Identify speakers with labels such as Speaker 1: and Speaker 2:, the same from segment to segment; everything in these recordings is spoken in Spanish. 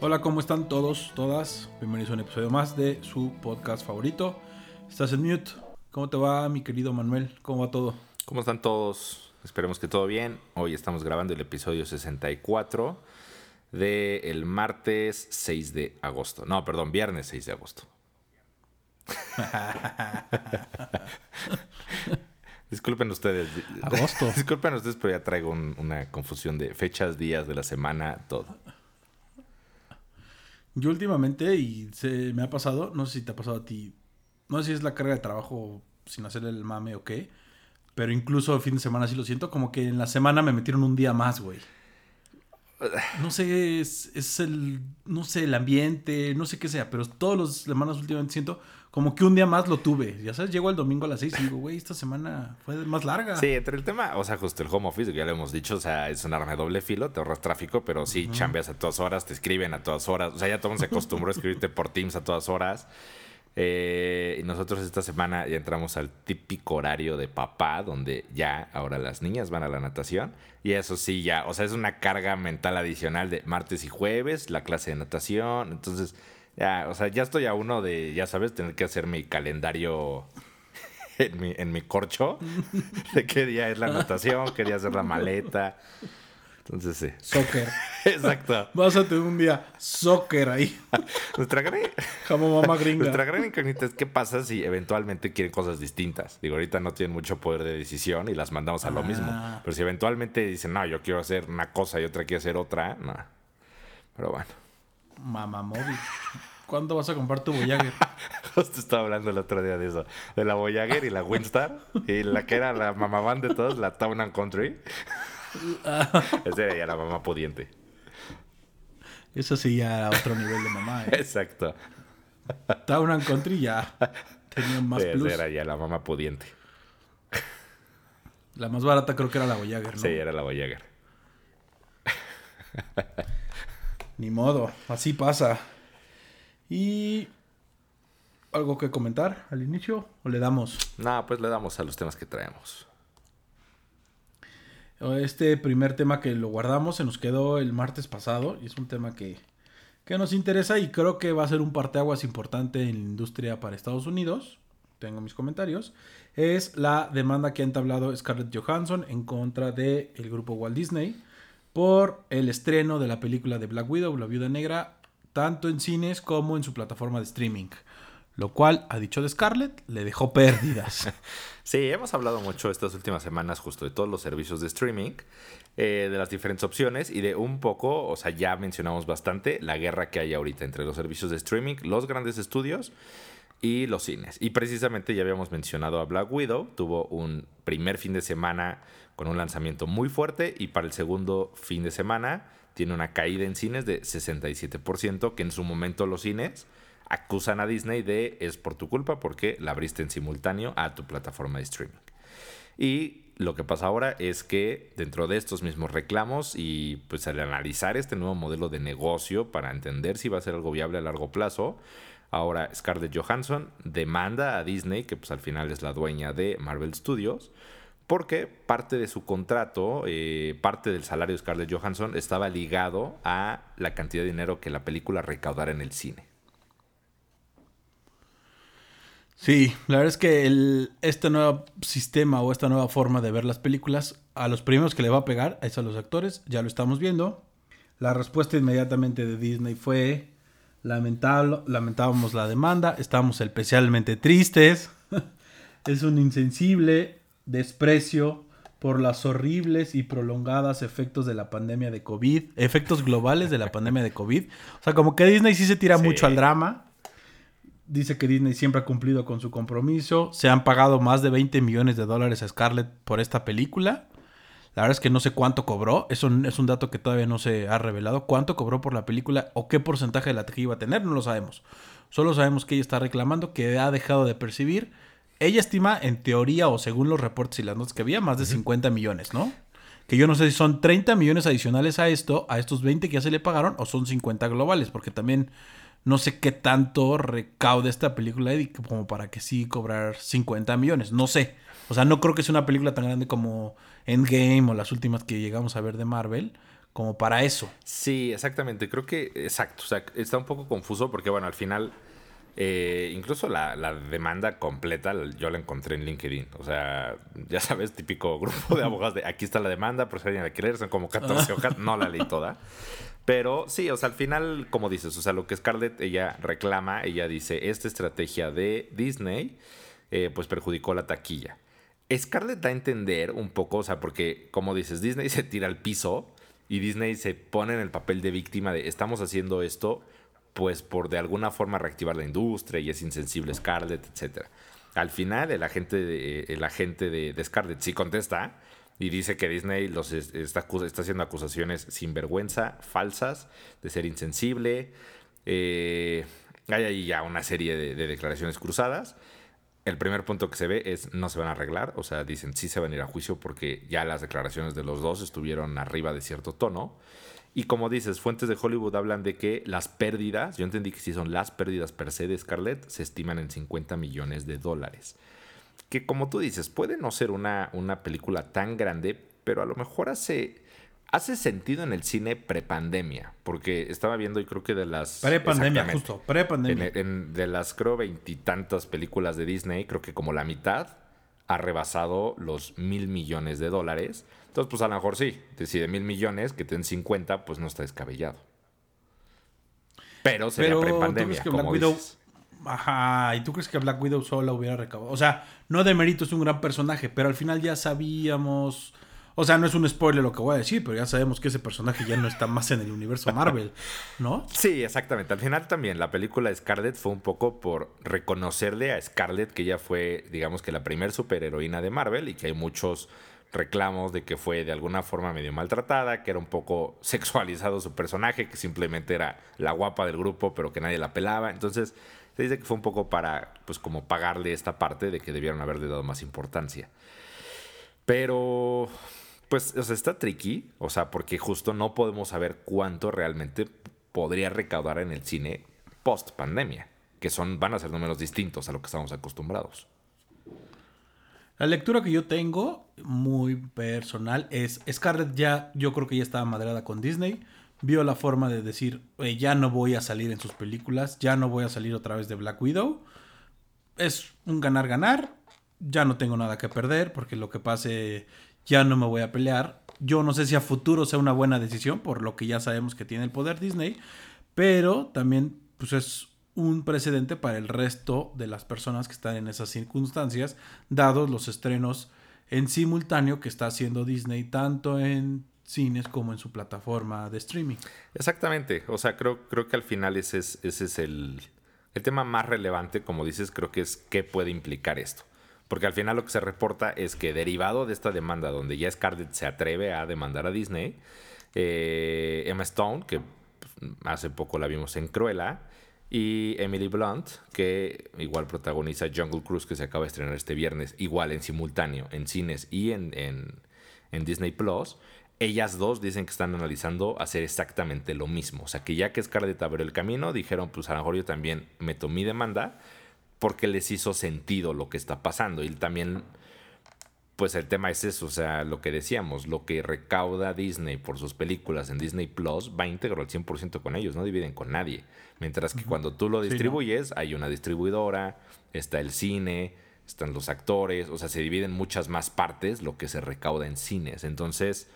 Speaker 1: Hola, ¿cómo están todos, todas? Bienvenidos a un episodio más de su podcast favorito. Estás en mute. ¿Cómo te va, mi querido Manuel? ¿Cómo va todo?
Speaker 2: ¿Cómo están todos? Esperemos que todo bien. Hoy estamos grabando el episodio 64 del martes 6 de agosto. No, perdón, viernes 6 de agosto. Disculpen ustedes.
Speaker 1: Agosto.
Speaker 2: Disculpen ustedes, pero ya traigo un- una confusión de fechas, días de la semana, todo.
Speaker 1: Yo últimamente, y se me ha pasado, no sé si te ha pasado a ti, no sé si es la carga de trabajo sin hacerle el mame o qué, pero incluso el fin de semana sí lo siento, como que en la semana me metieron un día más, güey. No sé, es, es el, no sé, el ambiente, no sé qué sea, pero todos los semanas últimamente siento como que un día más lo tuve. Ya sabes, llego el domingo a las 6 y digo, güey, esta semana fue más larga.
Speaker 2: Sí, entre el tema, o sea, justo el home office, que ya lo hemos dicho, o sea, es un arma de doble filo, te ahorras tráfico, pero sí chambeas a todas horas, te escriben a todas horas, o sea, ya todo el mundo se acostumbró a escribirte por Teams a todas horas. Eh, y nosotros esta semana ya entramos al típico horario de papá, donde ya ahora las niñas van a la natación. Y eso sí, ya, o sea, es una carga mental adicional de martes y jueves, la clase de natación. Entonces, ya, o sea, ya estoy a uno de, ya sabes, tener que hacer mi calendario en mi, en mi corcho de qué día es la natación, qué día hacer la maleta. Entonces, sí.
Speaker 1: Soccer.
Speaker 2: Exacto.
Speaker 1: Vas a tener un día soccer ahí.
Speaker 2: Nuestra gran,
Speaker 1: Como mamá gringa.
Speaker 2: nuestra gran incógnita es qué pasa si eventualmente quieren cosas distintas. Digo, ahorita no tienen mucho poder de decisión y las mandamos a lo
Speaker 1: Ah.
Speaker 2: mismo. Pero si eventualmente dicen, no, yo quiero hacer una cosa y otra quiere hacer otra, no. Pero bueno.
Speaker 1: Mamá móvil. ¿Cuándo vas a comprar tu Voyager?
Speaker 2: Justo estaba hablando el otro día de eso. De la Voyager y la Windstar. y la que era la mamá van de todos, la Town and Country. Esa era ya la mamá pudiente.
Speaker 1: Eso sí ya era otro nivel de mamá. ¿eh?
Speaker 2: Exacto.
Speaker 1: Town and Country ya tenía más
Speaker 2: Sí, esa era ya la mamá pudiente.
Speaker 1: La más barata creo que era la Voyager, ¿no?
Speaker 2: Sí, era la Voyager.
Speaker 1: Ni modo, así pasa. ¿Y algo que comentar al inicio? ¿O le damos?
Speaker 2: No, pues le damos a los temas que traemos.
Speaker 1: Este primer tema que lo guardamos se nos quedó el martes pasado y es un tema que, que nos interesa y creo que va a ser un parteaguas importante en la industria para Estados Unidos. Tengo mis comentarios. Es la demanda que ha entablado Scarlett Johansson en contra del el grupo Walt Disney por el estreno de la película de Black Widow, La Viuda Negra, tanto en cines como en su plataforma de streaming. Lo cual, a dicho de Scarlett, le dejó pérdidas.
Speaker 2: Sí, hemos hablado mucho estas últimas semanas justo de todos los servicios de streaming, eh, de las diferentes opciones y de un poco, o sea, ya mencionamos bastante la guerra que hay ahorita entre los servicios de streaming, los grandes estudios y los cines. Y precisamente ya habíamos mencionado a Black Widow, tuvo un primer fin de semana con un lanzamiento muy fuerte y para el segundo fin de semana tiene una caída en cines de 67%, que en su momento los cines acusan a Disney de es por tu culpa porque la abriste en simultáneo a tu plataforma de streaming. Y lo que pasa ahora es que dentro de estos mismos reclamos y pues al analizar este nuevo modelo de negocio para entender si va a ser algo viable a largo plazo, ahora Scarlett Johansson demanda a Disney, que pues al final es la dueña de Marvel Studios, porque parte de su contrato, eh, parte del salario de Scarlett Johansson estaba ligado a la cantidad de dinero que la película recaudara en el cine.
Speaker 1: Sí, la verdad es que este nuevo sistema o esta nueva forma de ver las películas, a los primeros que le va a pegar a los actores, ya lo estamos viendo. La respuesta inmediatamente de Disney fue lamentable, lamentábamos la demanda, estamos especialmente tristes. es un insensible desprecio por los horribles y prolongados efectos de la pandemia de COVID, efectos globales de la pandemia de COVID. O sea, como que Disney sí se tira
Speaker 2: Sí.
Speaker 1: mucho al drama. Dice que Disney siempre ha cumplido con su compromiso. Se han pagado más de 20 millones de dólares a Scarlett por esta película. La verdad es que no sé cuánto cobró. Eso es un dato que todavía no se ha revelado. ¿Cuánto cobró por la película o qué porcentaje de la taquilla iba a tener? No lo sabemos. Solo sabemos que ella está reclamando que ha dejado de percibir. Ella estima, en teoría o según los reportes y las notas que había, más de 50 millones, ¿no? Que yo no sé si son 30 millones adicionales a esto, a estos 20 que ya se le pagaron, o son 50 globales, porque también no sé qué tanto recaude esta película Eddie, como para que sí cobrar 50 millones. No sé. O sea, no creo que sea una película tan grande como Endgame o las últimas que llegamos a ver de Marvel, como para eso.
Speaker 2: Sí, exactamente. Creo que, exacto. O sea, está un poco confuso porque, bueno, al final, eh, incluso la, la, demanda completa yo la encontré en LinkedIn. O sea, ya sabes, típico grupo de abogados de aquí está la demanda, por si alguien la quiere leer, son como 14 hojas. No la leí toda. Pero sí, o sea, al final, como dices, o sea, lo que Scarlett ella reclama, ella dice, esta estrategia de Disney, eh, pues perjudicó la taquilla. Scarlett da a entender un poco, o sea, porque como dices, Disney se tira al piso y Disney se pone en el papel de víctima de estamos haciendo esto pues por de alguna forma reactivar la industria y es insensible Scarlett, etc. Al final el agente de, el agente de, Scarlett sí contesta y dice que Disney los está, está haciendo acusaciones sin vergüenza, falsas, de ser insensible. Eh, hay ahí ya una serie de declaraciones cruzadas el primer punto que se ve es no se van a arreglar, o sea, dicen sí se van a ir a juicio porque ya las declaraciones de los dos estuvieron arriba de cierto tono. Y como dices, fuentes de Hollywood hablan de que las pérdidas, yo entendí que si son las pérdidas per se de Scarlett, se estiman en 50 millones de dólares. Que como tú dices, puede no ser una, una película tan grande, pero a lo mejor hace hace sentido en el cine prepandemia, porque estaba viendo y creo que de las...
Speaker 1: Prepandemia, justo, prepandemia.
Speaker 2: de las, creo, veintitantas películas de Disney, creo que como la mitad ha rebasado los mil millones de dólares. Entonces, pues a lo mejor sí, si de mil millones, que ten 50, pues no está descabellado. Pero sería prepandemia, como Widow...
Speaker 1: Ajá, ¿y tú crees que Black Widow sola hubiera recaudado? O sea, no de mérito es un gran personaje, pero al final ya sabíamos o sea, no es un spoiler lo que voy a decir, pero ya sabemos que ese personaje ya no está más en el universo Marvel, ¿no?
Speaker 2: Sí, exactamente. Al final también la película de Scarlett fue un poco por reconocerle a Scarlett que ella fue, digamos que la primer superheroína de Marvel y que hay muchos reclamos de que fue de alguna forma medio maltratada, que era un poco sexualizado su personaje, que simplemente era la guapa del grupo, pero que nadie la pelaba. Entonces, se dice que fue un poco para, pues, como pagarle esta parte de que debieron haberle dado más importancia. Pero pues, está tricky, o sea, porque justo no podemos saber cuánto realmente podría recaudar en el cine post pandemia, que son, van a ser números distintos a lo que estamos acostumbrados.
Speaker 1: La lectura que yo tengo, muy personal, es Scarlett ya, yo creo que ya estaba madrada con Disney, vio la forma de decir, ya no voy a salir en sus películas, ya no voy a salir otra vez de Black Widow. Es un ganar-ganar, ya no tengo nada que perder, porque lo que pase ya no me voy a pelear. Yo no sé si a futuro sea una buena decisión, por lo que ya sabemos que tiene el poder Disney, pero también pues es un precedente para el resto de las personas que están en esas circunstancias, dados los estrenos en simultáneo que está haciendo Disney tanto en cines como en su plataforma de streaming.
Speaker 2: Exactamente, o sea, creo, creo que al final ese es, ese es el, el tema más relevante, como dices, creo que es qué puede implicar esto. Porque al final lo que se reporta es que derivado de esta demanda, donde ya Scarlett se atreve a demandar a Disney, eh, Emma Stone, que hace poco la vimos en Cruella, y Emily Blunt, que igual protagoniza Jungle Cruise, que se acaba de estrenar este viernes, igual en simultáneo, en cines y en, en Disney Plus. Ellas dos dicen que están analizando hacer exactamente lo mismo. O sea, que ya que Scarlett abrió el camino, dijeron, pues a lo mejor yo también meto mi demanda porque les hizo sentido lo que está pasando. Y también, pues el tema es eso, o sea, lo que decíamos, lo que recauda Disney por sus películas en Disney Plus va íntegro al 100% con ellos, no dividen con nadie. Mientras que cuando tú lo distribuyes, hay una distribuidora, está el cine, están los actores, o sea, se dividen muchas más partes lo que se recauda en cines. Entonces,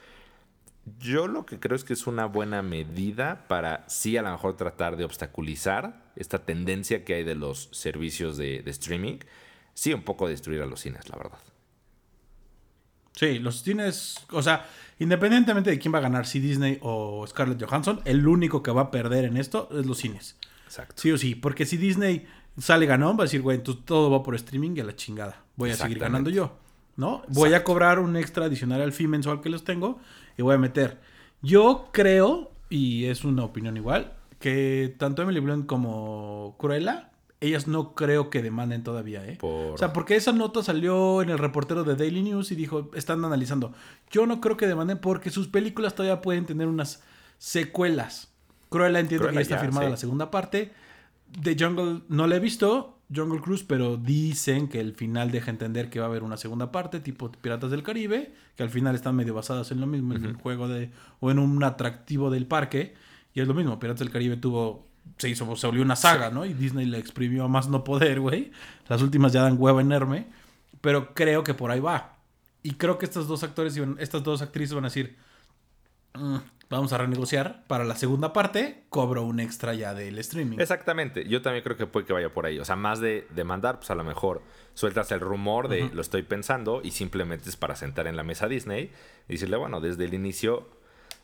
Speaker 2: yo lo que creo es que es una buena medida para sí a lo mejor tratar de obstaculizar esta tendencia que hay de los servicios de, streaming. Sí, un poco destruir a los cines, la verdad.
Speaker 1: Sí, los cines, o sea, independientemente de quién va a ganar, si Disney o Scarlett Johansson, el único que va a perder en esto es los cines. Exacto. Sí o sí, porque si Disney sale ganón, va a decir, güey, todo va por streaming y a la chingada. Voy a seguir ganando yo, ¿no? Voy a cobrar un extra adicional al fee mensual que los tengo y voy a meter. Yo creo, y es una opinión igual, que tanto Emily Blunt como Cruella, ellas no creo que demanden todavía, ¿eh? O sea, porque esa nota salió en el reportero de Daily News y dijo, están analizando. Yo no creo que demanden porque sus películas todavía pueden tener unas secuelas. Cruella entiendo que ya está firmada la segunda parte. The Jungle no la he visto Jungle Cruise, pero dicen que el final deja entender que va a haber una segunda parte, tipo Piratas del Caribe, que al final están medio basadas en lo mismo, en un juego de. o en un atractivo del parque. Y es lo mismo, Piratas del Caribe tuvo. Se hizo, se volvió una saga, ¿no? Y Disney le exprimió a más no poder, güey. Las últimas ya dan hueva enorme. Pero creo que por ahí va. Y creo que estos dos actores, iban- estas dos actrices van a decir. "Mm, vamos a renegociar. Para la segunda parte, cobro un extra ya del streaming.
Speaker 2: Exactamente, yo también creo que puede que vaya por ahí. O sea, más de demandar, pues a lo mejor sueltas el rumor de lo estoy pensando y simplemente es para sentar en la mesa Disney y decirle, bueno, desde el inicio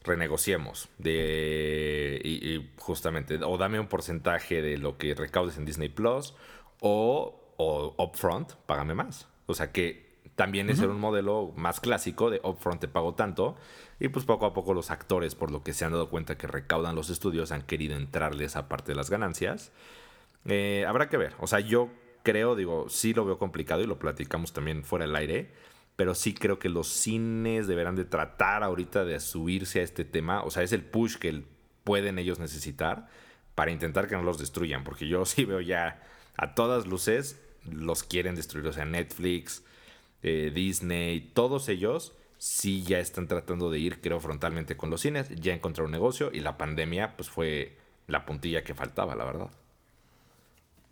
Speaker 2: renegociemos de y, y justamente o dame un porcentaje de lo que recaudes en Disney Plus o, o upfront, págame más. O sea que también es un modelo más clásico de upfront te pago tanto y pues poco a poco los actores por lo que se han dado cuenta que recaudan los estudios han querido entrarle esa parte de las ganancias. Eh, habrá que ver. O sea, yo creo, digo, sí lo veo complicado y lo platicamos también fuera del aire, pero sí creo que los cines deberán de tratar ahorita de subirse a este tema. O sea, es el push que pueden ellos necesitar para intentar que no los destruyan, porque yo sí veo ya a todas luces los quieren destruir. O sea, Netflix, eh, Disney, todos ellos sí ya están tratando de ir, creo, frontalmente con los cines, ya encontraron negocio y la pandemia pues fue la puntilla que faltaba, la verdad.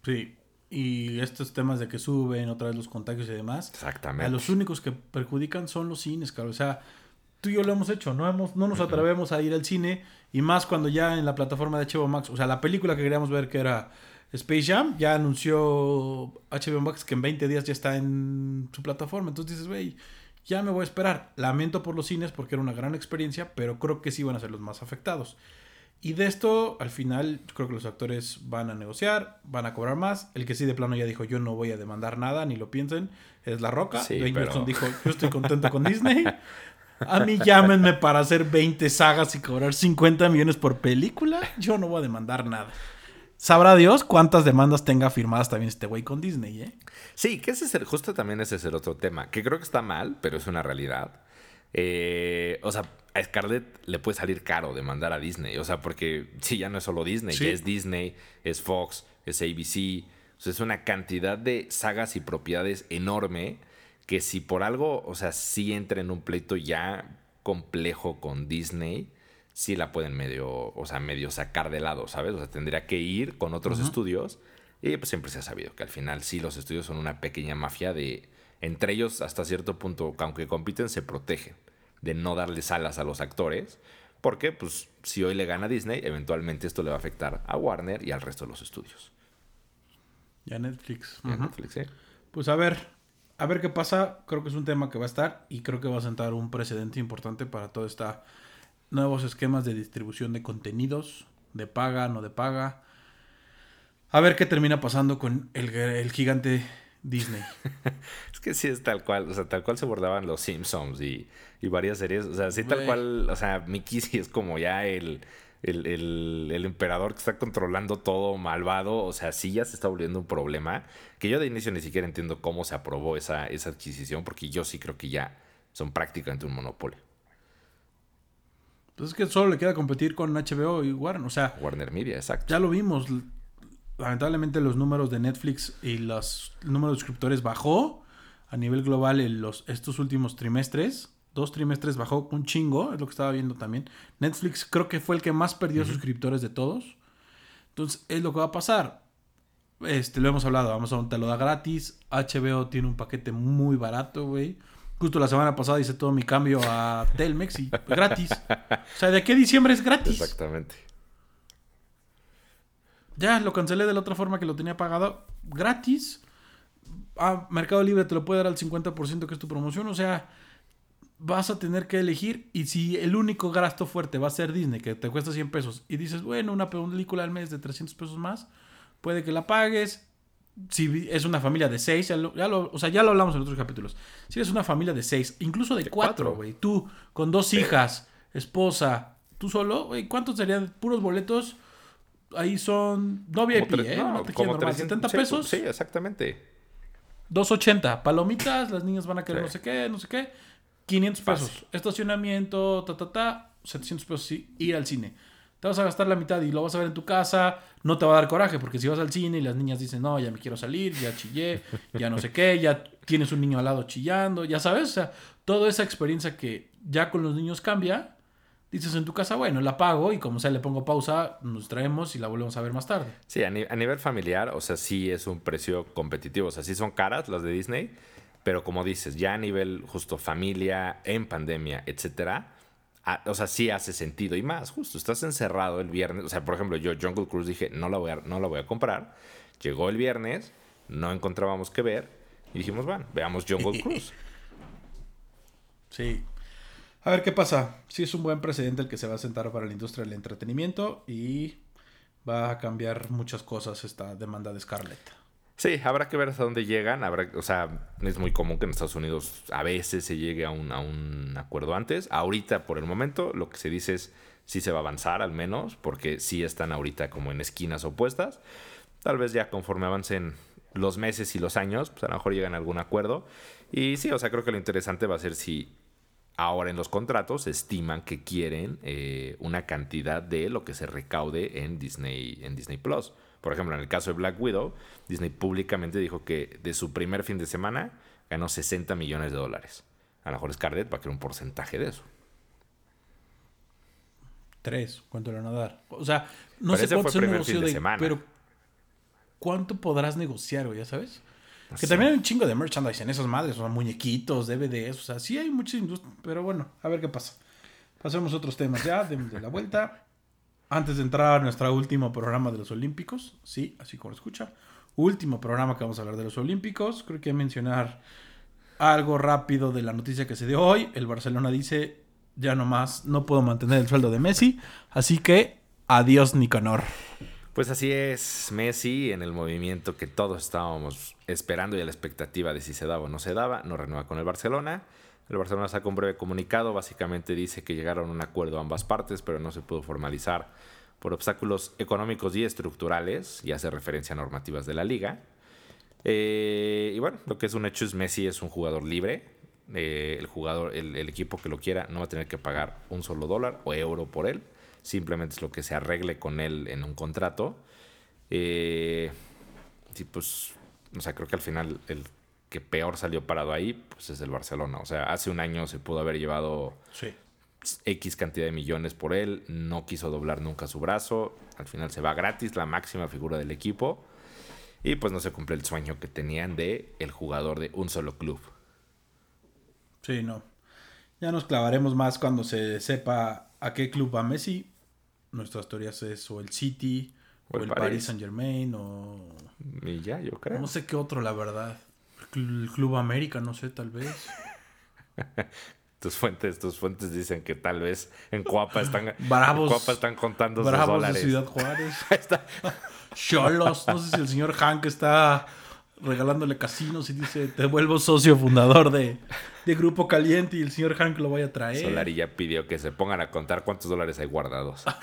Speaker 1: Sí. Y estos temas de que suben otra vez los contagios y demás.
Speaker 2: Exactamente.
Speaker 1: A los únicos que perjudican son los cines, cabrón. O sea, tú y yo lo hemos hecho, no, hemos, no nos atrevemos a ir al cine. Y más cuando ya en la plataforma de HBO Max, o sea, la película que queríamos ver que era Space Jam, ya anunció HBO Max que en 20 días ya está en su plataforma. Entonces dices, güey, ya me voy a esperar. Lamento por los cines porque era una gran experiencia, pero creo que sí van a ser los más afectados. Y de esto, al final, yo creo que los actores van a negociar, van a cobrar más. El que sí de plano ya dijo, yo no voy a demandar nada, ni lo piensen, es La Roca.
Speaker 2: Sí,
Speaker 1: Dwayne
Speaker 2: pero-
Speaker 1: Johnson dijo, yo estoy contento con Disney. A mí llámenme para hacer 20 sagas y cobrar 50 millones por película. Yo no voy a demandar nada. Sabrá Dios cuántas demandas tenga firmadas también este güey con Disney, ¿eh?
Speaker 2: Sí, que ese es el, justo también ese es el otro tema, que creo que está mal, pero es una realidad. Eh, o sea, a Scarlett le puede salir caro demandar a Disney, o sea, porque sí, ya no es solo Disney,
Speaker 1: Sí.
Speaker 2: ya es Disney, es Fox, es ABC, o sea, es una cantidad de sagas y propiedades enorme que si por algo, o sea, sí entra en un pleito ya complejo con Disney, sí la pueden medio, o sea, medio sacar de lado, ¿sabes? O sea, tendría que ir con otros estudios y pues siempre se ha sabido que al final sí los estudios son una pequeña mafia de, entre ellos hasta cierto punto, aunque compiten, se protegen de no darles alas a los actores, porque pues si hoy le gana Disney, eventualmente esto le va a afectar a Warner y al resto de los estudios.
Speaker 1: Ya Netflix.
Speaker 2: Y a
Speaker 1: Ujú.
Speaker 2: Netflix, ¿eh?
Speaker 1: Pues a ver, a ver qué pasa. Creo que es un tema que va a estar y creo que va a sentar un precedente importante para todo esta nuevos esquemas de distribución de contenidos, de paga, no de paga. A ver qué termina pasando con el, el gigante Disney.
Speaker 2: Es que sí es tal cual, o sea, tal cual se bordaban los Simpsons y, y varias series, o sea, sí tal cual, o sea, Mickey sí es como ya el, el, el- el emperador que está controlando todo malvado, o sea, sí ya se está volviendo un problema, que yo de inicio ni siquiera entiendo cómo se aprobó esa, esa adquisición, porque yo sí creo que ya son prácticamente un monopolio.
Speaker 1: Pues es que solo le queda competir con HBO y Warner. O sea,
Speaker 2: Warner Media, exacto.
Speaker 1: ya lo vimos. Lamentablemente los números de Netflix y los el número de suscriptores bajó a nivel global en los, estos últimos trimestres. Dos trimestres bajó un chingo, es lo que estaba viendo también. Netflix creo que fue el que más perdió suscriptores de todos. Entonces, es lo que va a pasar. Este, lo hemos hablado, Amazon te lo da gratis. HBO tiene un paquete muy barato, güey. Justo la semana pasada hice todo mi cambio a Telmex y gratis. O sea, ¿de aquí a diciembre es gratis?
Speaker 2: Exactamente.
Speaker 1: Ya, lo cancelé de la otra forma que lo tenía pagado gratis. Ah, Mercado Libre te lo puede dar al 50% que es tu promoción. O sea, vas a tener que elegir. Y si el único gasto fuerte va a ser Disney, que te cuesta 100 pesos, y dices, bueno, una película al mes de 300 pesos más, puede que la pagues. Si es una familia de 6, ya lo, ya lo- o sea, ya lo hablamos en otros capítulos. Si eres una familia de 6, incluso de
Speaker 2: De
Speaker 1: 4,
Speaker 2: cuatro.
Speaker 1: güey, tú con dos hijas, esposa, tú solo, güey, ¿cuántos serían puros boletos? Ahí son. No VIP,
Speaker 2: Como
Speaker 1: ¿eh?
Speaker 2: no,
Speaker 1: taquilla
Speaker 2: como
Speaker 1: normal,
Speaker 2: 300,
Speaker 1: 70
Speaker 2: sí,
Speaker 1: pesos.
Speaker 2: Sí, exactamente.
Speaker 1: 280. Palomitas, las niñas van a querer
Speaker 2: Sí.
Speaker 1: no sé qué, no sé qué. 500 pesos.
Speaker 2: Fácil.
Speaker 1: Estacionamiento, ta, ta, ta. 700 pesos sí, ir al cine. te vas a gastar la mitad y lo vas a ver en tu casa, no te va a dar coraje, porque si vas al cine y las niñas dicen, no, ya me quiero salir, ya chillé, ya no sé qué, ya tienes un niño al lado chillando, ya sabes, o sea, toda esa experiencia que ya con los niños cambia, dices en tu casa, bueno, la pago y como sea le pongo pausa, nos traemos y la volvemos a ver más tarde.
Speaker 2: Sí, a, a nivel familiar, o sea, sí es un precio competitivo, o sea, sí son caras las de Disney, pero como dices, ya a nivel justo familia, en pandemia, etcétera, o sea, sí hace sentido. Y más, justo, estás encerrado el viernes. O sea, por ejemplo, yo Jungle Cruise dije, no la voy a, no la voy a comprar. Llegó el viernes, no encontrábamos qué ver. Y dijimos, bueno, veamos Jungle Cruise.
Speaker 1: Sí. A ver qué pasa. Sí es un buen precedente el que se va a sentar para la industria del entretenimiento y va a cambiar muchas cosas esta demanda de Scarlett.
Speaker 2: Sí, habrá que ver hasta dónde llegan. Habrá, o sea, es muy común que en Estados Unidos a veces se llegue a un, a un acuerdo antes. Ahorita, por el momento, lo que se dice es sí se va a avanzar al menos, porque sí están ahorita como en esquinas opuestas. Tal vez ya conforme avancen los meses y los años, pues a lo mejor llegan a algún acuerdo. Y sí, o sea, creo que lo interesante va a ser si ahora en los contratos estiman que quieren eh, una cantidad de lo que se recaude en Disney, en Disney Plus. Por ejemplo, en el caso de Black Widow, Disney públicamente dijo que de su primer fin de semana ganó 60 millones de dólares. A lo mejor Scarlett va a querer un porcentaje de eso.
Speaker 1: Tres, ¿cuánto le van a dar? O sea, no sé cuánto fue el fin de, semana. pero ¿cuánto podrás negociar, o ya sabes? Que también hay un chingo de merchandise en esas madres, o sea, muñequitos, DVDs, o sea, sí hay mucha industria, pero bueno, a ver qué pasa. Pasemos a otros temas ya, de la vuelta. Antes de entrar a nuestro último programa de los Olímpicos, sí, así como lo escucha, último programa que vamos a hablar de los Olímpicos, creo que mencionar algo rápido de la noticia que se dio hoy. El Barcelona dice, ya no más, no puedo mantener el sueldo de Messi, así que adiós Nicanor.
Speaker 2: Pues así es, Messi en el movimiento que todos estábamos esperando y a la expectativa de si se daba o no se daba, no renueva con el Barcelona. El Barcelona sacó un breve comunicado, básicamente dice que llegaron a un acuerdo ambas partes, pero no se pudo formalizar por obstáculos económicos y estructurales, y hace referencia a normativas de la liga. Eh, y bueno, lo que es un hecho es Messi es un jugador libre. Eh, el jugador, el, equipo que lo quiera no va a tener que pagar un solo dólar o euro por él. Simplemente es lo que se arregle con él en un contrato. Eh, sí, pues, o sea, creo que al final el que peor salió parado ahí, pues es el Barcelona. O sea, hace un año se pudo haber llevado X cantidad de millones por él, no quiso doblar nunca su brazo, al final se va gratis, la máxima figura del equipo, y pues no se cumple el sueño que tenían de el jugador de un solo club.
Speaker 1: Sí, no. Ya nos clavaremos más cuando se sepa a qué club va Messi. Nuestras teorías es o el City, o, el, Paris Saint Germain, o...
Speaker 2: Y ya, yo creo.
Speaker 1: No sé qué otro, la verdad el Club América, no sé, tal vez.
Speaker 2: tus fuentes, tus fuentes dicen que tal vez en Coapa están, Bravos, están contando Bravos dólares. de Ciudad Juárez.
Speaker 1: Cholos, no sé si el señor Hank está regalándole casinos y dice, te vuelvo socio fundador de, de Grupo Caliente y el señor Hank lo vaya a traer.
Speaker 2: Solari ya pidió que se pongan a contar cuántos dólares hay guardados.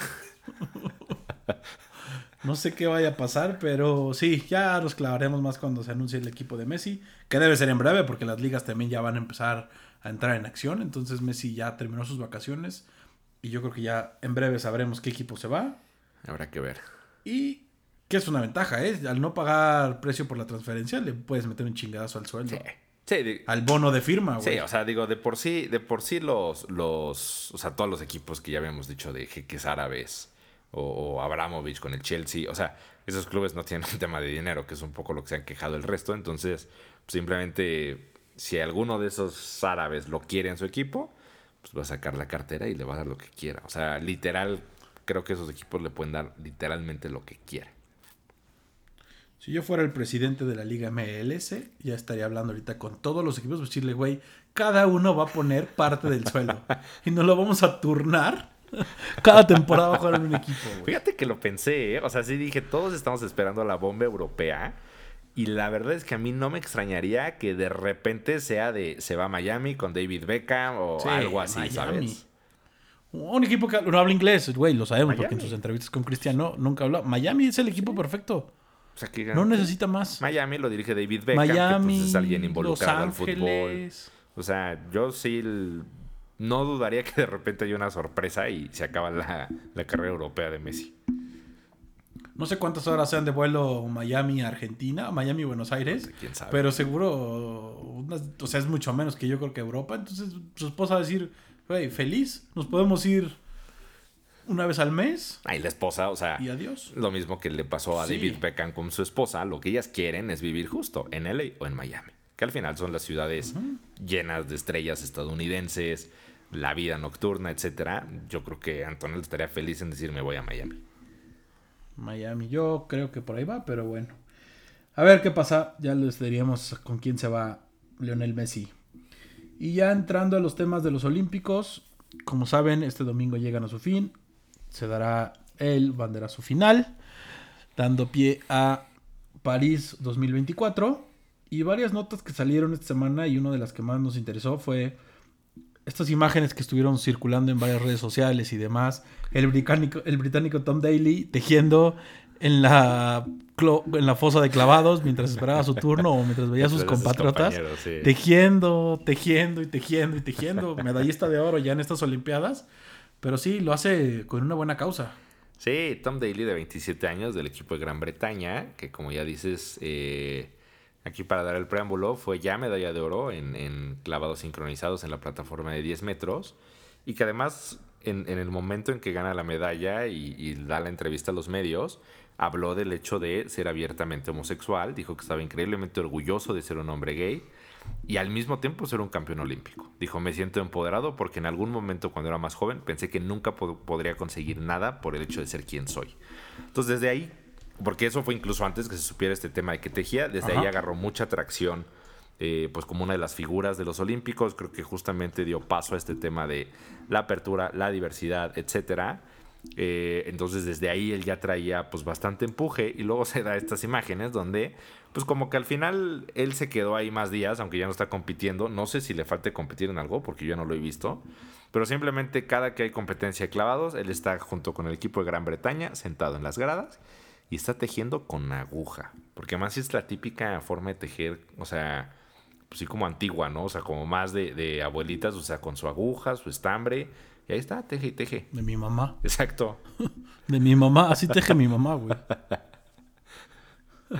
Speaker 1: No sé qué vaya a pasar, pero sí, ya nos clavaremos más cuando se anuncie el equipo de Messi, que debe ser en breve porque las ligas también ya van a empezar a entrar en acción. Entonces Messi ya terminó sus vacaciones y yo creo que ya en breve sabremos qué equipo se va.
Speaker 2: Habrá que ver.
Speaker 1: Y que es una ventaja, ¿eh? Al no pagar precio por la transferencia, le puedes meter un chingadazo al sueldo. Sí. al bono de firma,
Speaker 2: güey. Sí, o sea, digo, de por sí, de por sí los, los, o sea, todos los equipos que ya habíamos dicho de jeques árabes, o, Abramovich con el Chelsea. O sea, esos clubes no tienen un tema de dinero, que es un poco lo que se han quejado el resto. Entonces, simplemente, si alguno de esos árabes lo quiere en su equipo, pues va a sacar la cartera y le va a dar lo que quiera. O sea, literal, creo que esos equipos le pueden dar literalmente lo que quiera.
Speaker 1: Si yo fuera el presidente de la Liga MLS, ya estaría hablando ahorita con todos los equipos, pues decirle, güey, cada uno va a poner parte del suelo y nos lo vamos a turnar Cada temporada va a jugar en un equipo,
Speaker 2: Fíjate que lo pensé, ¿eh? O sea, sí dije, todos estamos esperando la bomba europea. Y la verdad es que a mí no me extrañaría que de repente sea de se va a Miami con David Beckham o algo así, ¿sabes?
Speaker 1: Un equipo que no habla inglés, güey, lo sabemos porque en sus entrevistas con Cristiano nunca habla. Miami es el equipo perfecto. No necesita más.
Speaker 2: Miami lo dirige David Beckham, Miami, que pues, es alguien involucrado al fútbol. O sea, yo sí no dudaría que de repente haya una sorpresa y se acaba la, la carrera europea de Messi.
Speaker 1: No sé cuántas horas sean de vuelo Miami-Argentina, Miami-Buenos Aires.
Speaker 2: quién sabe.
Speaker 1: Pero seguro, unas- o sea, es mucho menos que yo creo que Europa. Entonces su esposa va a decir, güey, feliz, nos podemos ir una vez al mes
Speaker 2: Ahí la esposa, o sea,
Speaker 1: y adiós.
Speaker 2: lo mismo que le pasó a
Speaker 1: Sí.
Speaker 2: David Beckham con su esposa, lo que ellas quieren es vivir justo en LA o en Miami, que al final son las ciudades llenas de estrellas estadounidenses, la vida nocturna, etcétera. Yo creo que Antonio estaría feliz en decir me voy a Miami.
Speaker 1: Miami, yo creo que por ahí va, pero bueno. A ver qué pasa, ya les diríamos con quién se va Lionel Messi. Y ya entrando a los temas de los Olímpicos, como saben, este domingo llegan a su fin. Se dará el banderazo final, dando pie a París 2024. Y varias notas que salieron esta semana y una de las que más nos interesó fue estas imágenes que estuvieron circulando en varias redes sociales y demás. El británico, el británico Tom Daly tejiendo en la, en la fosa de clavados mientras esperaba su turno o mientras veía a sus compatriotas.
Speaker 2: sí.
Speaker 1: Tejiendo, tejiendo y tejiendo y tejiendo. Medallista de oro ya en estas Olimpiadas. Pero sí, lo hace con una buena causa.
Speaker 2: Sí, Tom Daly de 27 años del equipo de Gran Bretaña, que como ya dices, eh, aquí para dar el preámbulo, fue ya medalla de oro en, en clavados sincronizados en la plataforma de 10 metros y que además en, en el momento en que gana la medalla y, y da la entrevista a los medios, habló del hecho de ser abiertamente homosexual, dijo que estaba increíblemente orgulloso de ser un hombre gay y al mismo tiempo ser un campeón olímpico. Dijo, me siento empoderado porque en algún momento cuando era más joven pensé que nunca pod- podría conseguir nada por el hecho de ser quien soy. Entonces desde ahí, porque eso fue incluso antes que se supiera este tema de que tejía, desde ahí agarró mucha atracción, eh, pues como una de las figuras de los olímpicos, creo que justamente dio paso a este tema de la apertura, la diversidad, etcétera. Eh, entonces desde ahí él ya traía pues bastante empuje y luego se da estas imágenes donde pues como que al final él se quedó ahí más días, aunque ya no está compitiendo. No sé si le falte competir en algo porque yo no lo he visto. Pero simplemente cada que hay competencia de clavados, él está junto con el equipo de Gran Bretaña sentado en las gradas y está tejiendo con aguja. Porque además es la típica forma de tejer, o sea, pues sí como antigua, ¿no? O sea, como más de, de abuelitas, o sea, con su aguja, su estambre. Y ahí está, teje y teje.
Speaker 1: De mi mamá.
Speaker 2: Exacto.
Speaker 1: De mi mamá. Así teje mi mamá, güey.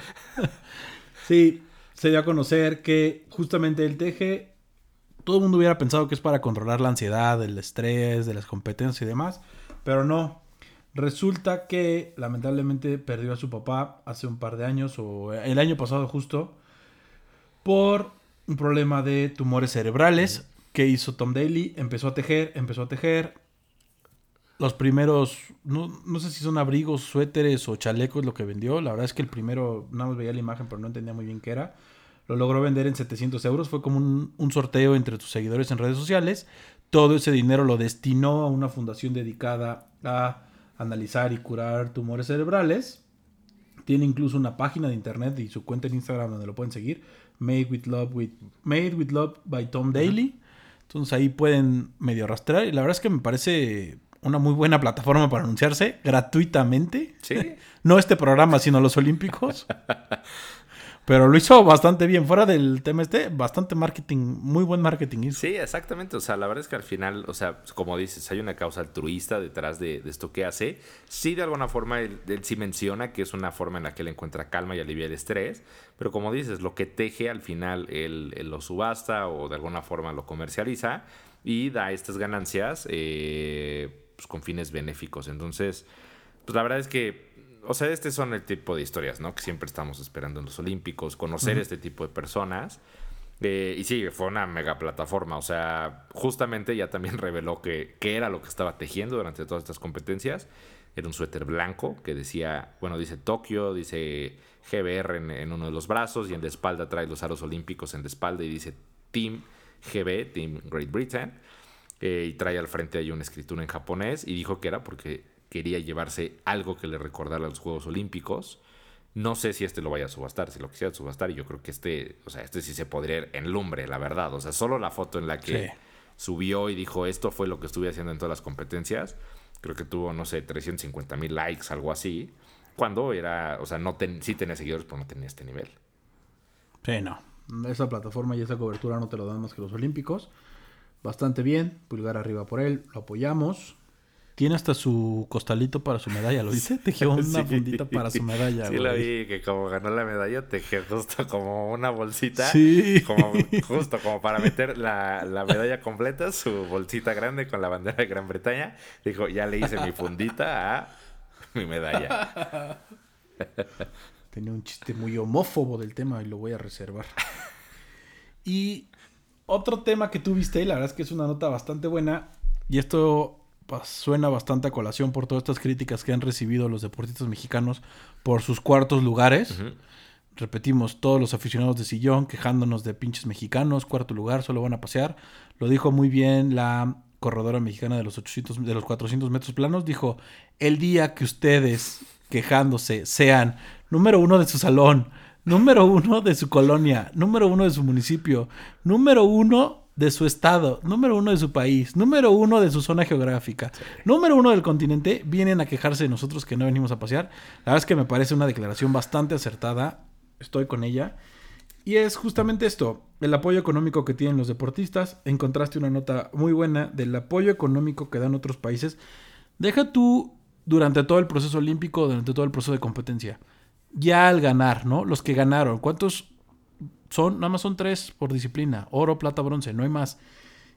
Speaker 1: Sí, se dio a conocer que justamente el teje, todo el mundo hubiera pensado que es para controlar la ansiedad, el estrés, de las competencias y demás, pero no. Resulta que lamentablemente perdió a su papá hace un par de años o el año pasado justo por un problema de tumores cerebrales. que hizo Tom Daly? Empezó a tejer, empezó a tejer. Los primeros, no, no sé si son abrigos, suéteres o chalecos lo que vendió. La verdad es que el primero, nada más veía la imagen, pero no entendía muy bien qué era. Lo logró vender en 700 euros. Fue como un, un sorteo entre tus seguidores en redes sociales. Todo ese dinero lo destinó a una fundación dedicada a analizar y curar tumores cerebrales. Tiene incluso una página de internet y su cuenta en Instagram donde lo pueden seguir. Made with Love, with, Made with Love by Tom Daly. Entonces ahí pueden medio rastrear. Y la verdad es que me parece una muy buena plataforma para anunciarse gratuitamente.
Speaker 2: Sí.
Speaker 1: No este programa, sino los Olímpicos. Pero lo hizo bastante bien. Fuera del tema este, bastante marketing, muy buen marketing hizo.
Speaker 2: Sí, exactamente. O sea, la verdad es que al final, o sea, como dices, hay una causa altruista detrás de, de esto que hace. Sí, de alguna forma, él, él sí menciona que es una forma en la que él encuentra calma y alivia el estrés. Pero como dices, lo que teje al final, él, él lo subasta o de alguna forma lo comercializa y da estas ganancias eh, pues, con fines benéficos. Entonces, pues la verdad es que o sea, este son el tipo de historias, ¿no? Que siempre estamos esperando en los Olímpicos, conocer este tipo de personas. Eh, y sí, fue una mega plataforma. O sea, justamente ya también reveló que, que era lo que estaba tejiendo durante todas estas competencias. Era un suéter blanco que decía, bueno, dice Tokio, dice GBR en, en uno de los brazos y en la espalda trae los aros olímpicos en la espalda y dice Team GB, Team Great Britain. Eh, y trae al frente ahí una escritura en japonés y dijo que era porque quería llevarse algo que le recordara a los Juegos Olímpicos. No sé si este lo vaya a subastar, si lo quisiera subastar, y yo creo que este, o sea, este sí se podría ir en lumbre, la verdad. O sea, solo la foto en la que
Speaker 1: Sí.
Speaker 2: subió y dijo esto fue lo que estuve haciendo en todas las competencias, creo que tuvo, no sé, 350 mil likes, algo así. Cuando era, o sea, no ten- sí tenía seguidores, pero no tenía este nivel.
Speaker 1: Sí, no. Esa plataforma y esa cobertura no te lo dan más que los Olímpicos. Bastante bien. Pulgar arriba por él, lo apoyamos. Tiene hasta su costalito para su medalla, ¿lo dice? Tejió una fundita para su medalla.
Speaker 2: Sí, lo vi, que como ganó la medalla, tejió justo como una bolsita.
Speaker 1: Sí.
Speaker 2: Como, justo como para meter la, la, medalla completa, su bolsita grande con la bandera de Gran Bretaña. Dijo, ya le hice mi fundita a mi medalla.
Speaker 1: Tenía un chiste muy homófobo del tema y lo voy a reservar. Y otro tema que tuviste, la verdad es que es una nota bastante buena. Y esto pues, suena bastante a colación por todas estas críticas que han recibido los deportistas mexicanos por sus cuartos lugares. Repetimos, todos los aficionados de sillón quejándonos de pinches mexicanos, cuarto lugar, solo van a pasear. Lo dijo muy bien la corredora mexicana de los 800, de los 400 metros planos. Dijo, el día que ustedes quejándose sean número uno de su salón, número uno de su colonia, número uno de su municipio, número uno de su estado, número uno de su país, número uno de su zona geográfica, número uno del continente, vienen a quejarse de nosotros que no venimos a pasear. La verdad es que me parece una declaración bastante acertada, estoy con ella. Y es justamente esto, el apoyo económico que tienen los deportistas. Encontraste una nota muy buena del apoyo económico que dan otros países. Deja tú durante todo el proceso olímpico, durante todo el proceso de competencia. Ya al ganar, ¿no? Los que ganaron, ¿cuántos son, nada más son tres por disciplina, oro, plata, bronce, no hay más.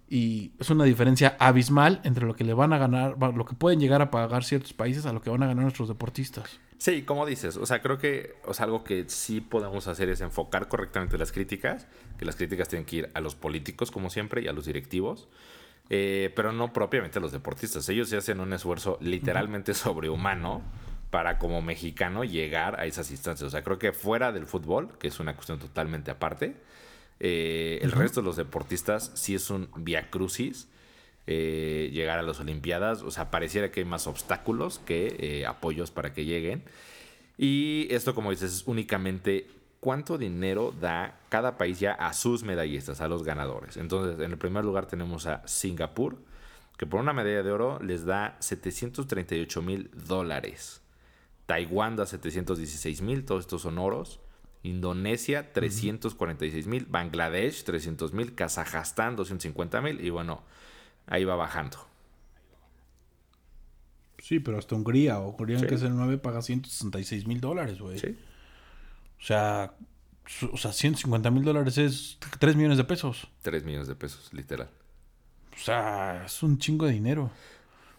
Speaker 1: Y es una diferencia abismal entre lo que le van a ganar, lo que pueden llegar a pagar ciertos países a lo que van a ganar nuestros deportistas.
Speaker 2: Sí, como dices, o sea, creo que o sea, algo que sí podemos hacer es enfocar correctamente las críticas, que las críticas tienen que ir a los políticos, como siempre, y a los directivos, eh, pero no propiamente a los deportistas. Ellos se hacen un esfuerzo literalmente sobrehumano para como mexicano llegar a esas instancias. O sea, creo que fuera del fútbol, que es una cuestión totalmente aparte, eh, el resto de los deportistas sí es un via crucis. Eh, llegar a las Olimpiadas, o sea, pareciera que hay más obstáculos que eh, apoyos para que lleguen. Y esto, como dices, es únicamente cuánto dinero da cada país ya a sus medallistas, a los ganadores. Entonces, en el primer lugar tenemos a Singapur, que por una medalla de oro les da 738 mil dólares. Taiwán da 716 mil, todos estos son oros. Indonesia 346 mil, Bangladesh 300 mil, Kazajstán 250 mil y bueno, ahí va bajando.
Speaker 1: Sí, pero hasta Hungría, o Hungría que es el 9 paga 166 mil dólares, güey. Sí. O sea, o sea, 150 mil dólares es 3 millones de pesos.
Speaker 2: 3 millones de pesos, literal.
Speaker 1: O sea, es un chingo de dinero.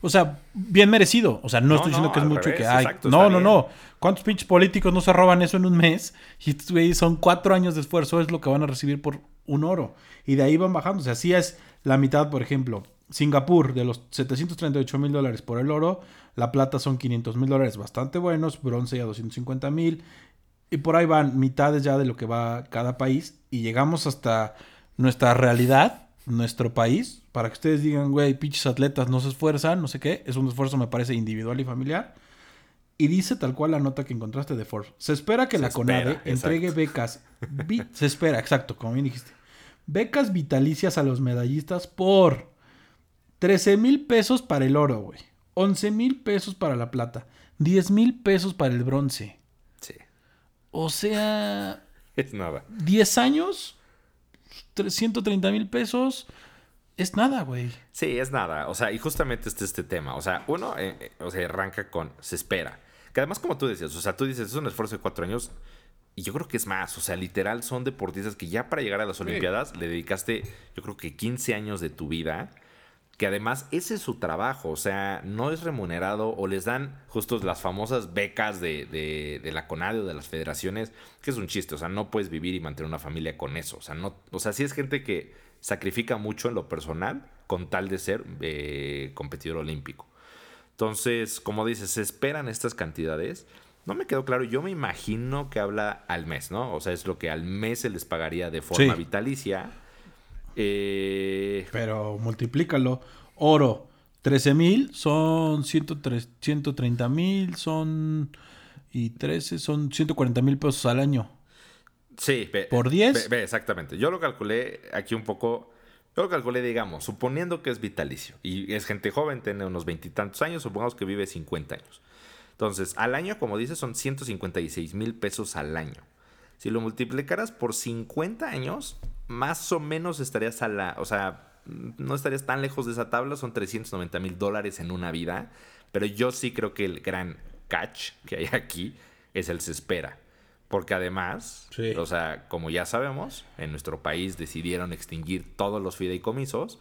Speaker 1: O sea, bien merecido. O sea, no, estoy diciendo que es mucho que hay. no, no, no. ¿Cuántos pinches políticos no se roban eso en un mes? Y son cuatro años de esfuerzo, es lo que van a recibir por un oro. Y de ahí van bajando. O sea, si es la mitad, por ejemplo. Singapur, de los 738 mil dólares por el oro, la plata son 500 mil dólares bastante buenos, bronce ya 250 mil. Y por ahí van mitades ya de lo que va cada país. Y llegamos hasta nuestra realidad, nuestro país, para que ustedes digan, güey, pinches atletas no se esfuerzan, no sé qué. Es un esfuerzo, me parece, individual y familiar. Y dice tal cual la nota que encontraste de Forbes. Se espera que la CONADE entregue becas. se espera, exacto, como bien dijiste. Becas vitalicias a los medallistas por 13 mil pesos para el oro, güey. 11 mil pesos para la plata. 10 mil pesos para el bronce.
Speaker 2: Sí.
Speaker 1: O sea...
Speaker 2: Es nada.
Speaker 1: 10 años, 130 mil pesos es nada, güey.
Speaker 2: Sí, es nada. O sea, y justamente este este tema. O sea, uno, eh, eh, o sea, arranca con se espera. Que además, como tú decías, o sea, tú dices, es un esfuerzo de cuatro años. Y yo creo que es más. O sea, literal, son deportistas que ya para llegar a las Olimpiadas le dedicaste, yo creo que 15 años de tu vida. Que además ese es su trabajo. O sea, no es remunerado o les dan justo las famosas becas de, de, de la CONADE o de las federaciones. Que es un chiste. O sea, no puedes vivir y mantener una familia con eso. O sea, no, o sea, sí es gente que sacrifica mucho en lo personal con tal de ser eh, competidor olímpico. Entonces, como dices, se esperan estas cantidades. No me quedó claro, yo me imagino que habla al mes, ¿no? O sea, es lo que al mes se les pagaría de forma vitalicia. Eh,
Speaker 1: Pero multiplícalo. Oro, 13 mil, son 130 mil, son... Y 13 son 140 mil pesos al año.
Speaker 2: Sí,
Speaker 1: por 10.
Speaker 2: exactamente. Yo lo calculé aquí un poco. Yo lo calculé, digamos, suponiendo que es vitalicio y es gente joven, tiene unos veintitantos años, supongamos que vive 50 años. Entonces, al año, como dices, son 156 mil pesos al año. Si lo multiplicaras por 50 años, más o menos estarías a la. O sea, no estarías tan lejos de esa tabla, son 390 mil dólares en una vida, pero yo sí creo que el gran catch que hay aquí es el se espera. Porque además, o sea, como ya sabemos, en nuestro país decidieron extinguir todos los fideicomisos,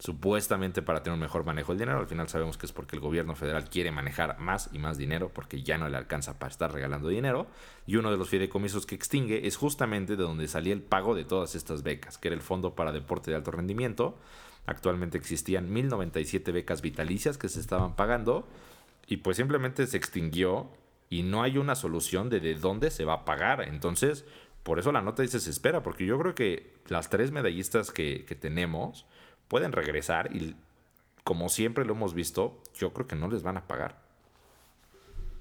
Speaker 2: supuestamente para tener un mejor manejo del dinero. Al final sabemos que es porque el gobierno federal quiere manejar más y más dinero porque ya no le alcanza para estar regalando dinero. Y uno de los fideicomisos que extingue es justamente de donde salía el pago de todas estas becas, que era el Fondo para Deporte de Alto Rendimiento. Actualmente existían 1097 becas vitalicias que se estaban pagando y pues simplemente se extinguió y no hay una solución de de dónde se va a pagar. Entonces, por eso la nota dice se espera, porque yo creo que las tres medallistas que, que tenemos pueden regresar y como siempre lo hemos visto, yo creo que no les van a pagar.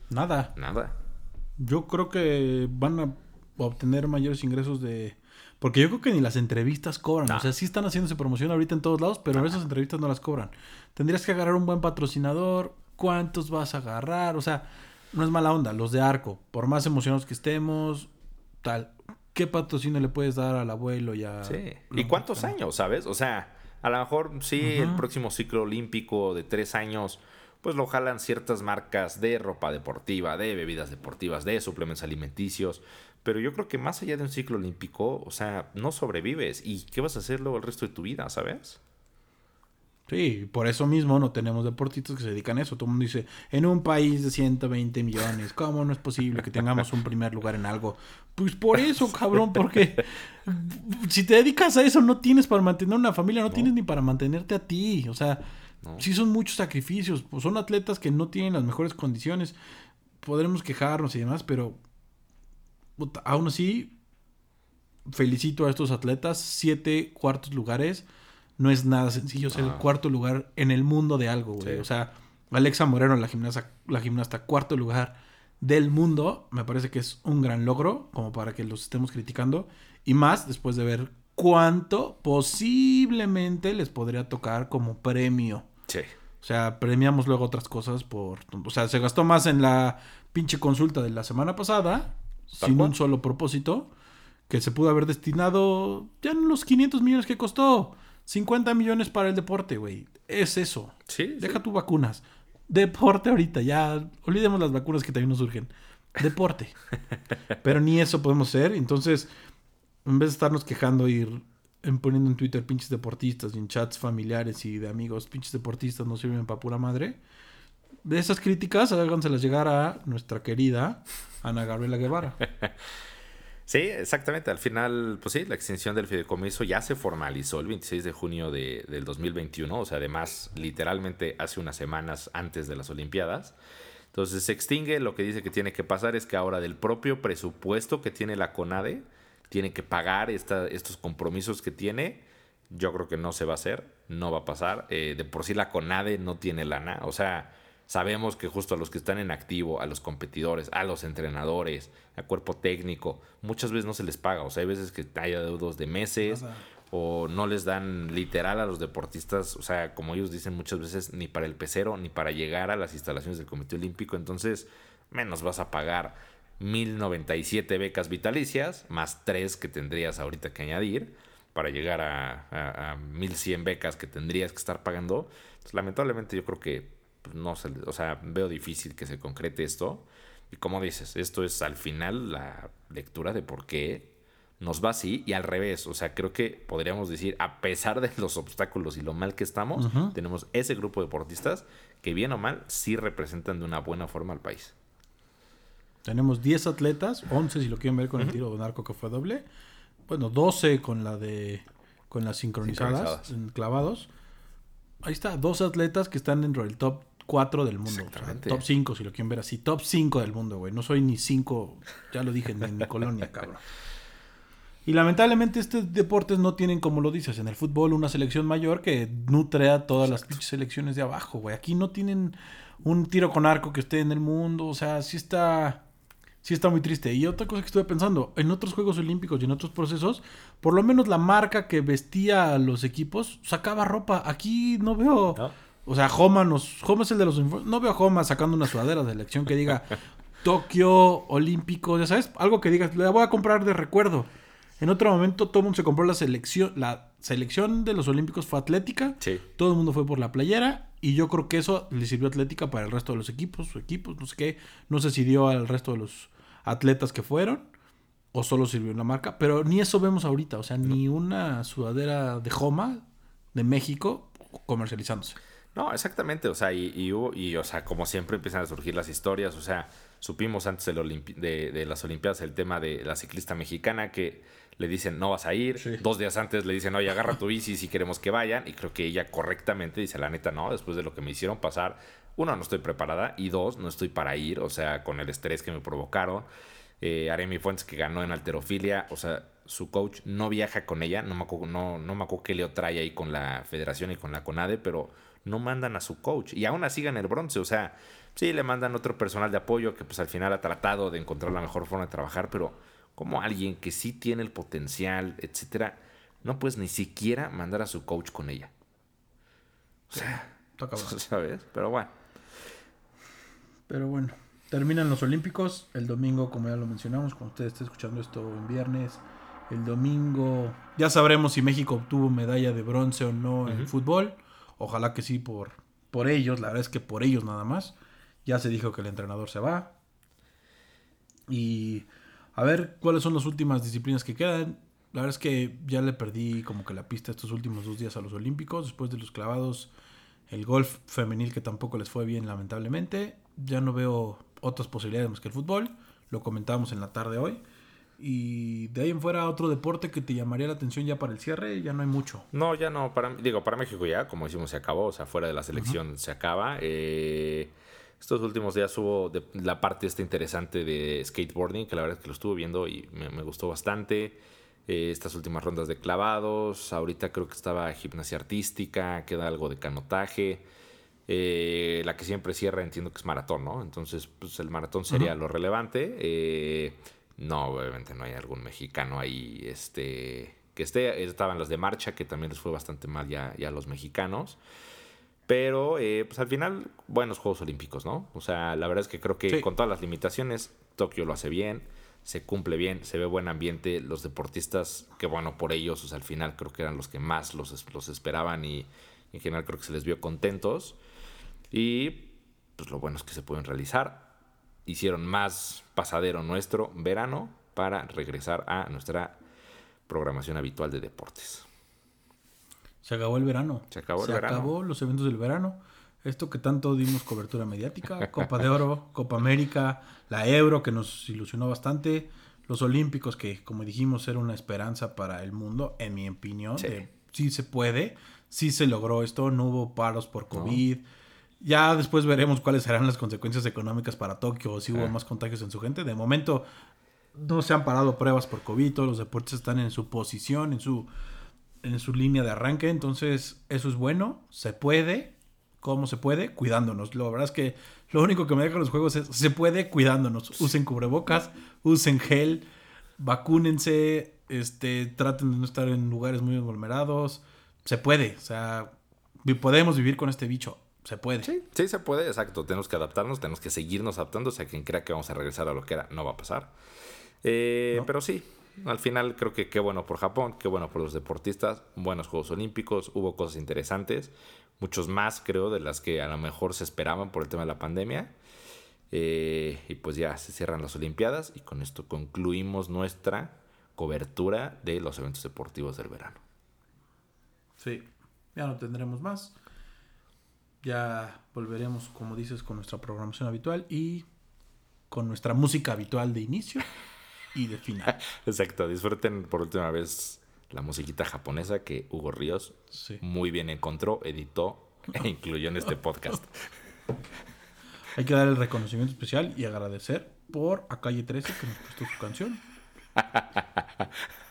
Speaker 1: Nada.
Speaker 2: Nada.
Speaker 1: Yo creo que van a obtener mayores ingresos de... Porque yo creo que ni las entrevistas cobran. O sea, sí están haciéndose promoción ahorita en todos lados, pero esas entrevistas no las cobran. Tendrías que agarrar un buen patrocinador. ¿Cuántos vas a agarrar? O sea, no es mala onda. Los de Arco, por más emocionados que estemos, tal. ¿Qué patrocinio le puedes dar al abuelo ya?
Speaker 2: Sí. ¿Y cuántos años, sabes? O sea, a lo mejor sí, el próximo ciclo olímpico de tres años, pues lo jalan ciertas marcas de ropa deportiva, de bebidas deportivas, de suplementos alimenticios. Pero yo creo que más allá de un ciclo olímpico, o sea, no sobrevives. ¿Y qué vas a hacer luego el resto de tu vida, sabes?
Speaker 1: Sí, por eso mismo no tenemos deportistas que se dedican a eso. Todo el mundo dice, en un país de 120 millones, ¿cómo no es posible que tengamos un primer lugar en algo? Pues por eso, cabrón, porque si te dedicas a eso no tienes para mantener una familia, no, tienes ni para mantenerte a ti. O sea, sí son muchos sacrificios. Pues son atletas que no tienen las mejores condiciones. Podremos quejarnos y demás, pero aún así, felicito a estos atletas. Siete cuartos lugares no es nada sencillo ser el cuarto lugar en el mundo de algo, güey. O sea, Alexa Moreno, la gimnasta, la gimnasta cuarto lugar del mundo, me parece que es un gran logro, como para que los estemos criticando. Y más después de ver cuánto posiblemente les podría tocar como premio.
Speaker 2: Sí.
Speaker 1: O sea, premiamos luego otras cosas por... O sea, se gastó más en la pinche consulta de la semana pasada, sin un solo propósito, que se pudo haber destinado ya en los 500 millones que costó. 50 millones para el deporte, güey. Es eso.
Speaker 2: Sí.
Speaker 1: Deja tus vacunas. Deporte ahorita, ya. Olvidemos las vacunas que también nos surgen. Deporte. Pero ni eso podemos hacer. Entonces, en vez de estarnos quejando, ir poniendo en Twitter pinches deportistas y en chats familiares y de amigos, pinches deportistas no sirven para pura madre. De esas críticas, háganselas llegar a nuestra querida Ana Gabriela Guevara.
Speaker 2: Sí, exactamente. Al final, pues sí, la extinción del fideicomiso ya se formalizó el 26 de junio de, del 2021, o sea, además, literalmente hace unas semanas antes de las Olimpiadas. Entonces se extingue, lo que dice que tiene que pasar es que ahora del propio presupuesto que tiene la CONADE, tiene que pagar esta, estos compromisos que tiene. Yo creo que no se va a hacer, no va a pasar. Eh, de por sí la CONADE no tiene lana, o sea, Sabemos que justo a los que están en activo, a los competidores, a los entrenadores, al cuerpo técnico, muchas veces no se les paga. O sea, hay veces que hay deudos de meses o no les dan literal a los deportistas, o sea, como ellos dicen muchas veces, ni para el pecero, ni para llegar a las instalaciones del Comité Olímpico. Entonces, menos vas a pagar 1097 becas vitalicias, más tres que tendrías ahorita que añadir para llegar a, a, 1100 becas que tendrías que estar pagando. lamentablemente yo creo que pues, no se, o sea, veo difícil que se concrete esto. Y como dices, esto es al final la lectura de por qué nos va así y al revés. O sea, creo que podríamos decir, a pesar de los obstáculos y lo mal que estamos, tenemos ese grupo de deportistas que bien o mal sí representan de una buena forma al país.
Speaker 1: Tenemos 10 atletas, 11 si lo quieren ver con el tiro de narco que fue doble. Bueno, 12 con la de con las sincronizadas, clavados. Ahí está, dos atletas que están dentro del top 4 del mundo. top 5, si lo quieren ver así. Top 5 del mundo, güey. No soy ni 5, ya lo dije, en mi colonia, cabrón. Y lamentablemente estos deportes no tienen, como lo dices, en el fútbol una selección mayor que nutre a todas las selecciones de abajo, güey. Aquí no tienen un tiro con arco que esté en el mundo. O sea, sí está sí está muy triste. Y otra cosa que estuve pensando, en otros Juegos Olímpicos y en otros procesos, por lo menos la marca que vestía a los equipos sacaba ropa. Aquí no veo... O sea, Homa, nos, es el de los... No veo a Homa sacando una sudadera de elección que diga Tokio Olímpico, ya sabes, algo que digas, le voy a comprar de recuerdo. En otro momento todo el mundo se compró la selección, la selección de los Olímpicos fue atlética.
Speaker 2: Sí.
Speaker 1: Todo el mundo fue por la playera y yo creo que eso le sirvió a Atlética para el resto de los equipos, sus equipos, no sé qué. No sé si dio al resto de los atletas que fueron o solo sirvió una marca, pero ni eso vemos ahorita, o sea, ni una sudadera de Joma de México comercializándose.
Speaker 2: No, exactamente, o sea, y, y, hubo- y, o sea, como siempre empiezan a surgir las historias, o sea, supimos antes Olimpi- de, de las Olimpiadas el tema de la ciclista mexicana que le dicen no vas a ir,
Speaker 1: Sí.
Speaker 2: dos días antes le dicen oye agarra tu bici si queremos que vayan y creo que ella correctamente dice la neta no, después de lo que me hicieron pasar, uno no estoy preparada y dos no estoy para ir, o sea, con el estrés que me provocaron, eh, Aremi Fuentes que ganó en alterofilia, o sea, su coach no viaja con ella, no me acuerdo, no, no me acuerdo qué Leo trae ahí con la federación y con la CONADE, pero no mandan a su coach y aún así gana el bronce, o sea, sí le mandan otro personal de apoyo que pues al final ha tratado de encontrar la mejor forma de trabajar, pero como alguien que sí tiene el potencial, etcétera, no puedes ni siquiera mandar a su coach con ella. O sea,
Speaker 1: Está.
Speaker 2: ¿sabes? Pero bueno.
Speaker 1: Pero bueno, terminan los Olímpicos el domingo, como ya lo mencionamos, cuando usted esté escuchando esto en viernes. El domingo ya sabremos si México obtuvo medalla de bronce o no en fútbol. Ojalá que sí por, por ellos, la verdad es que por ellos nada más. Ya se dijo que el entrenador se va. Y a ver cuáles son las últimas disciplinas que quedan. La verdad es que ya le perdí como que la pista estos últimos dos días a los Olímpicos. Después de los clavados, el golf femenil que tampoco les fue bien lamentablemente. Ya no veo otras posibilidades más que el fútbol. Lo comentábamos en la tarde hoy. Y de ahí en fuera otro deporte que te llamaría la atención ya para el cierre, ya no hay mucho.
Speaker 2: No, ya no. Para, digo, para México ya, como decimos, se acabó. O sea, fuera de la selección se acaba. Eh, estos últimos días hubo de- la parte esta interesante de skateboarding, que la verdad es que lo estuve viendo y me, me gustó bastante. Eh, estas últimas rondas de clavados. Ahorita creo que estaba gimnasia artística, queda algo de canotaje. Eh, la que siempre cierra entiendo que es maratón, ¿no? Entonces, pues el maratón sería lo relevante. Eh, no, obviamente no hay algún mexicano ahí este, que esté. Estaban los de marcha, que también les fue bastante mal ya, ya a los mexicanos. Pero, eh, pues al final, buenos Juegos Olímpicos, ¿no? O sea, la verdad es que creo que
Speaker 1: Sí.
Speaker 2: con todas las limitaciones, Tokio lo hace bien, se cumple bien, se ve buen ambiente. Los deportistas, que bueno, por ellos, o sea, al final creo que eran los que más los, los esperaban y en general creo que se les vio contentos. Y pues lo bueno es que se pueden realizar. Hicieron más pasadero nuestro verano para regresar a nuestra programación habitual de deportes.
Speaker 1: Se acabó el verano.
Speaker 2: Se acabó el
Speaker 1: Se
Speaker 2: verano.
Speaker 1: acabó los eventos del verano. Esto que tanto dimos cobertura mediática, Copa de Oro, Copa América, la Euro que nos ilusionó bastante, los Olímpicos que como dijimos era una esperanza para el mundo, en mi opinión,
Speaker 2: Sí.
Speaker 1: de sí se puede, sí se logró esto, no hubo paros por COVID. Ya después veremos cuáles serán las consecuencias económicas para Tokio o si hubo más contagios en su gente. De momento no se han parado pruebas por COVID, todos los deportes están en su posición, en su en su línea de arranque, entonces eso es bueno, se puede, ¿cómo se puede? Cuidándonos. La verdad es que lo único que me dejan los juegos es, se puede cuidándonos. Usen cubrebocas, usen gel, vacúnense, este, traten de no estar en lugares muy aglomerados, se puede, o sea, podemos vivir con este bicho, se puede.
Speaker 2: Sí, sí se puede, exacto. Tenemos que adaptarnos, tenemos que seguirnos adaptando. O sea, quien crea que vamos a regresar a lo que era, no va a pasar. Eh,
Speaker 1: No.
Speaker 2: Pero sí, al final creo que qué bueno por Japón, qué bueno por los deportistas. Buenos Juegos Olímpicos, hubo cosas interesantes. Muchos más, creo, de las que a lo mejor se esperaban por el tema de la pandemia. Eh, y pues ya se cierran las Olimpiadas y con esto concluimos nuestra cobertura de los eventos deportivos del verano.
Speaker 1: Sí, ya no tendremos más. Ya volveremos, como dices, con nuestra programación habitual y con nuestra música habitual de inicio y de final.
Speaker 2: Exacto, disfruten por última vez la musiquita japonesa que Hugo Ríos
Speaker 1: Sí.
Speaker 2: muy bien encontró, editó e incluyó en este podcast.
Speaker 1: Hay que dar el reconocimiento especial y agradecer por a Calle 13 que nos prestó su canción.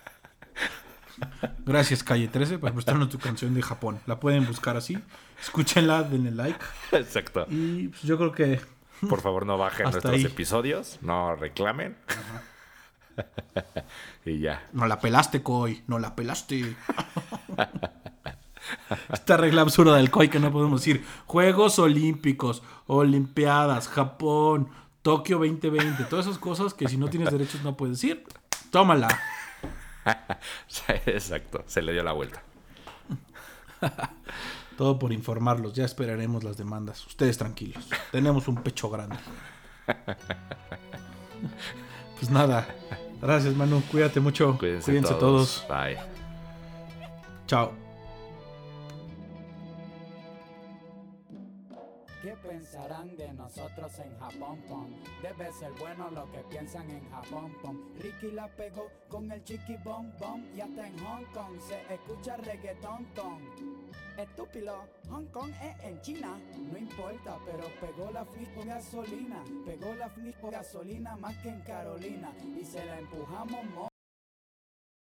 Speaker 1: Gracias Calle 13 por prestarnos tu canción de Japón. La pueden buscar así. Escúchenla, denle like.
Speaker 2: Exacto.
Speaker 1: Y pues, yo creo que
Speaker 2: Por favor, no bajen nuestros
Speaker 1: ahí.
Speaker 2: episodios, no reclamen. y ya.
Speaker 1: No la pelaste, Koi. No la pelaste. Esta regla absurda del Koi que no podemos decir. Juegos Olímpicos, Olimpiadas, Japón, Tokio 2020. Todas esas cosas que si no tienes derechos no puedes decir. Tómala.
Speaker 2: Exacto, se le dio la vuelta.
Speaker 1: Todo por informarlos, ya esperaremos las demandas. Ustedes tranquilos, tenemos un pecho grande. Pues nada, gracias Manu, cuídate mucho.
Speaker 2: Cuídense,
Speaker 1: Cuídense
Speaker 2: todos.
Speaker 1: todos.
Speaker 2: Bye.
Speaker 1: Chao.
Speaker 3: ¿Qué pensarán de nosotros en Japón? Debe ser bueno lo que piensan en Japón, pon. Ricky la pegó con el chiqui bom bom y hasta en Hong Kong se escucha reggaetón, ton. Estúpido, Hong Kong es en China, no importa, pero pegó la fish gasolina, pegó la fish gasolina más que en Carolina y se la empujamos mo-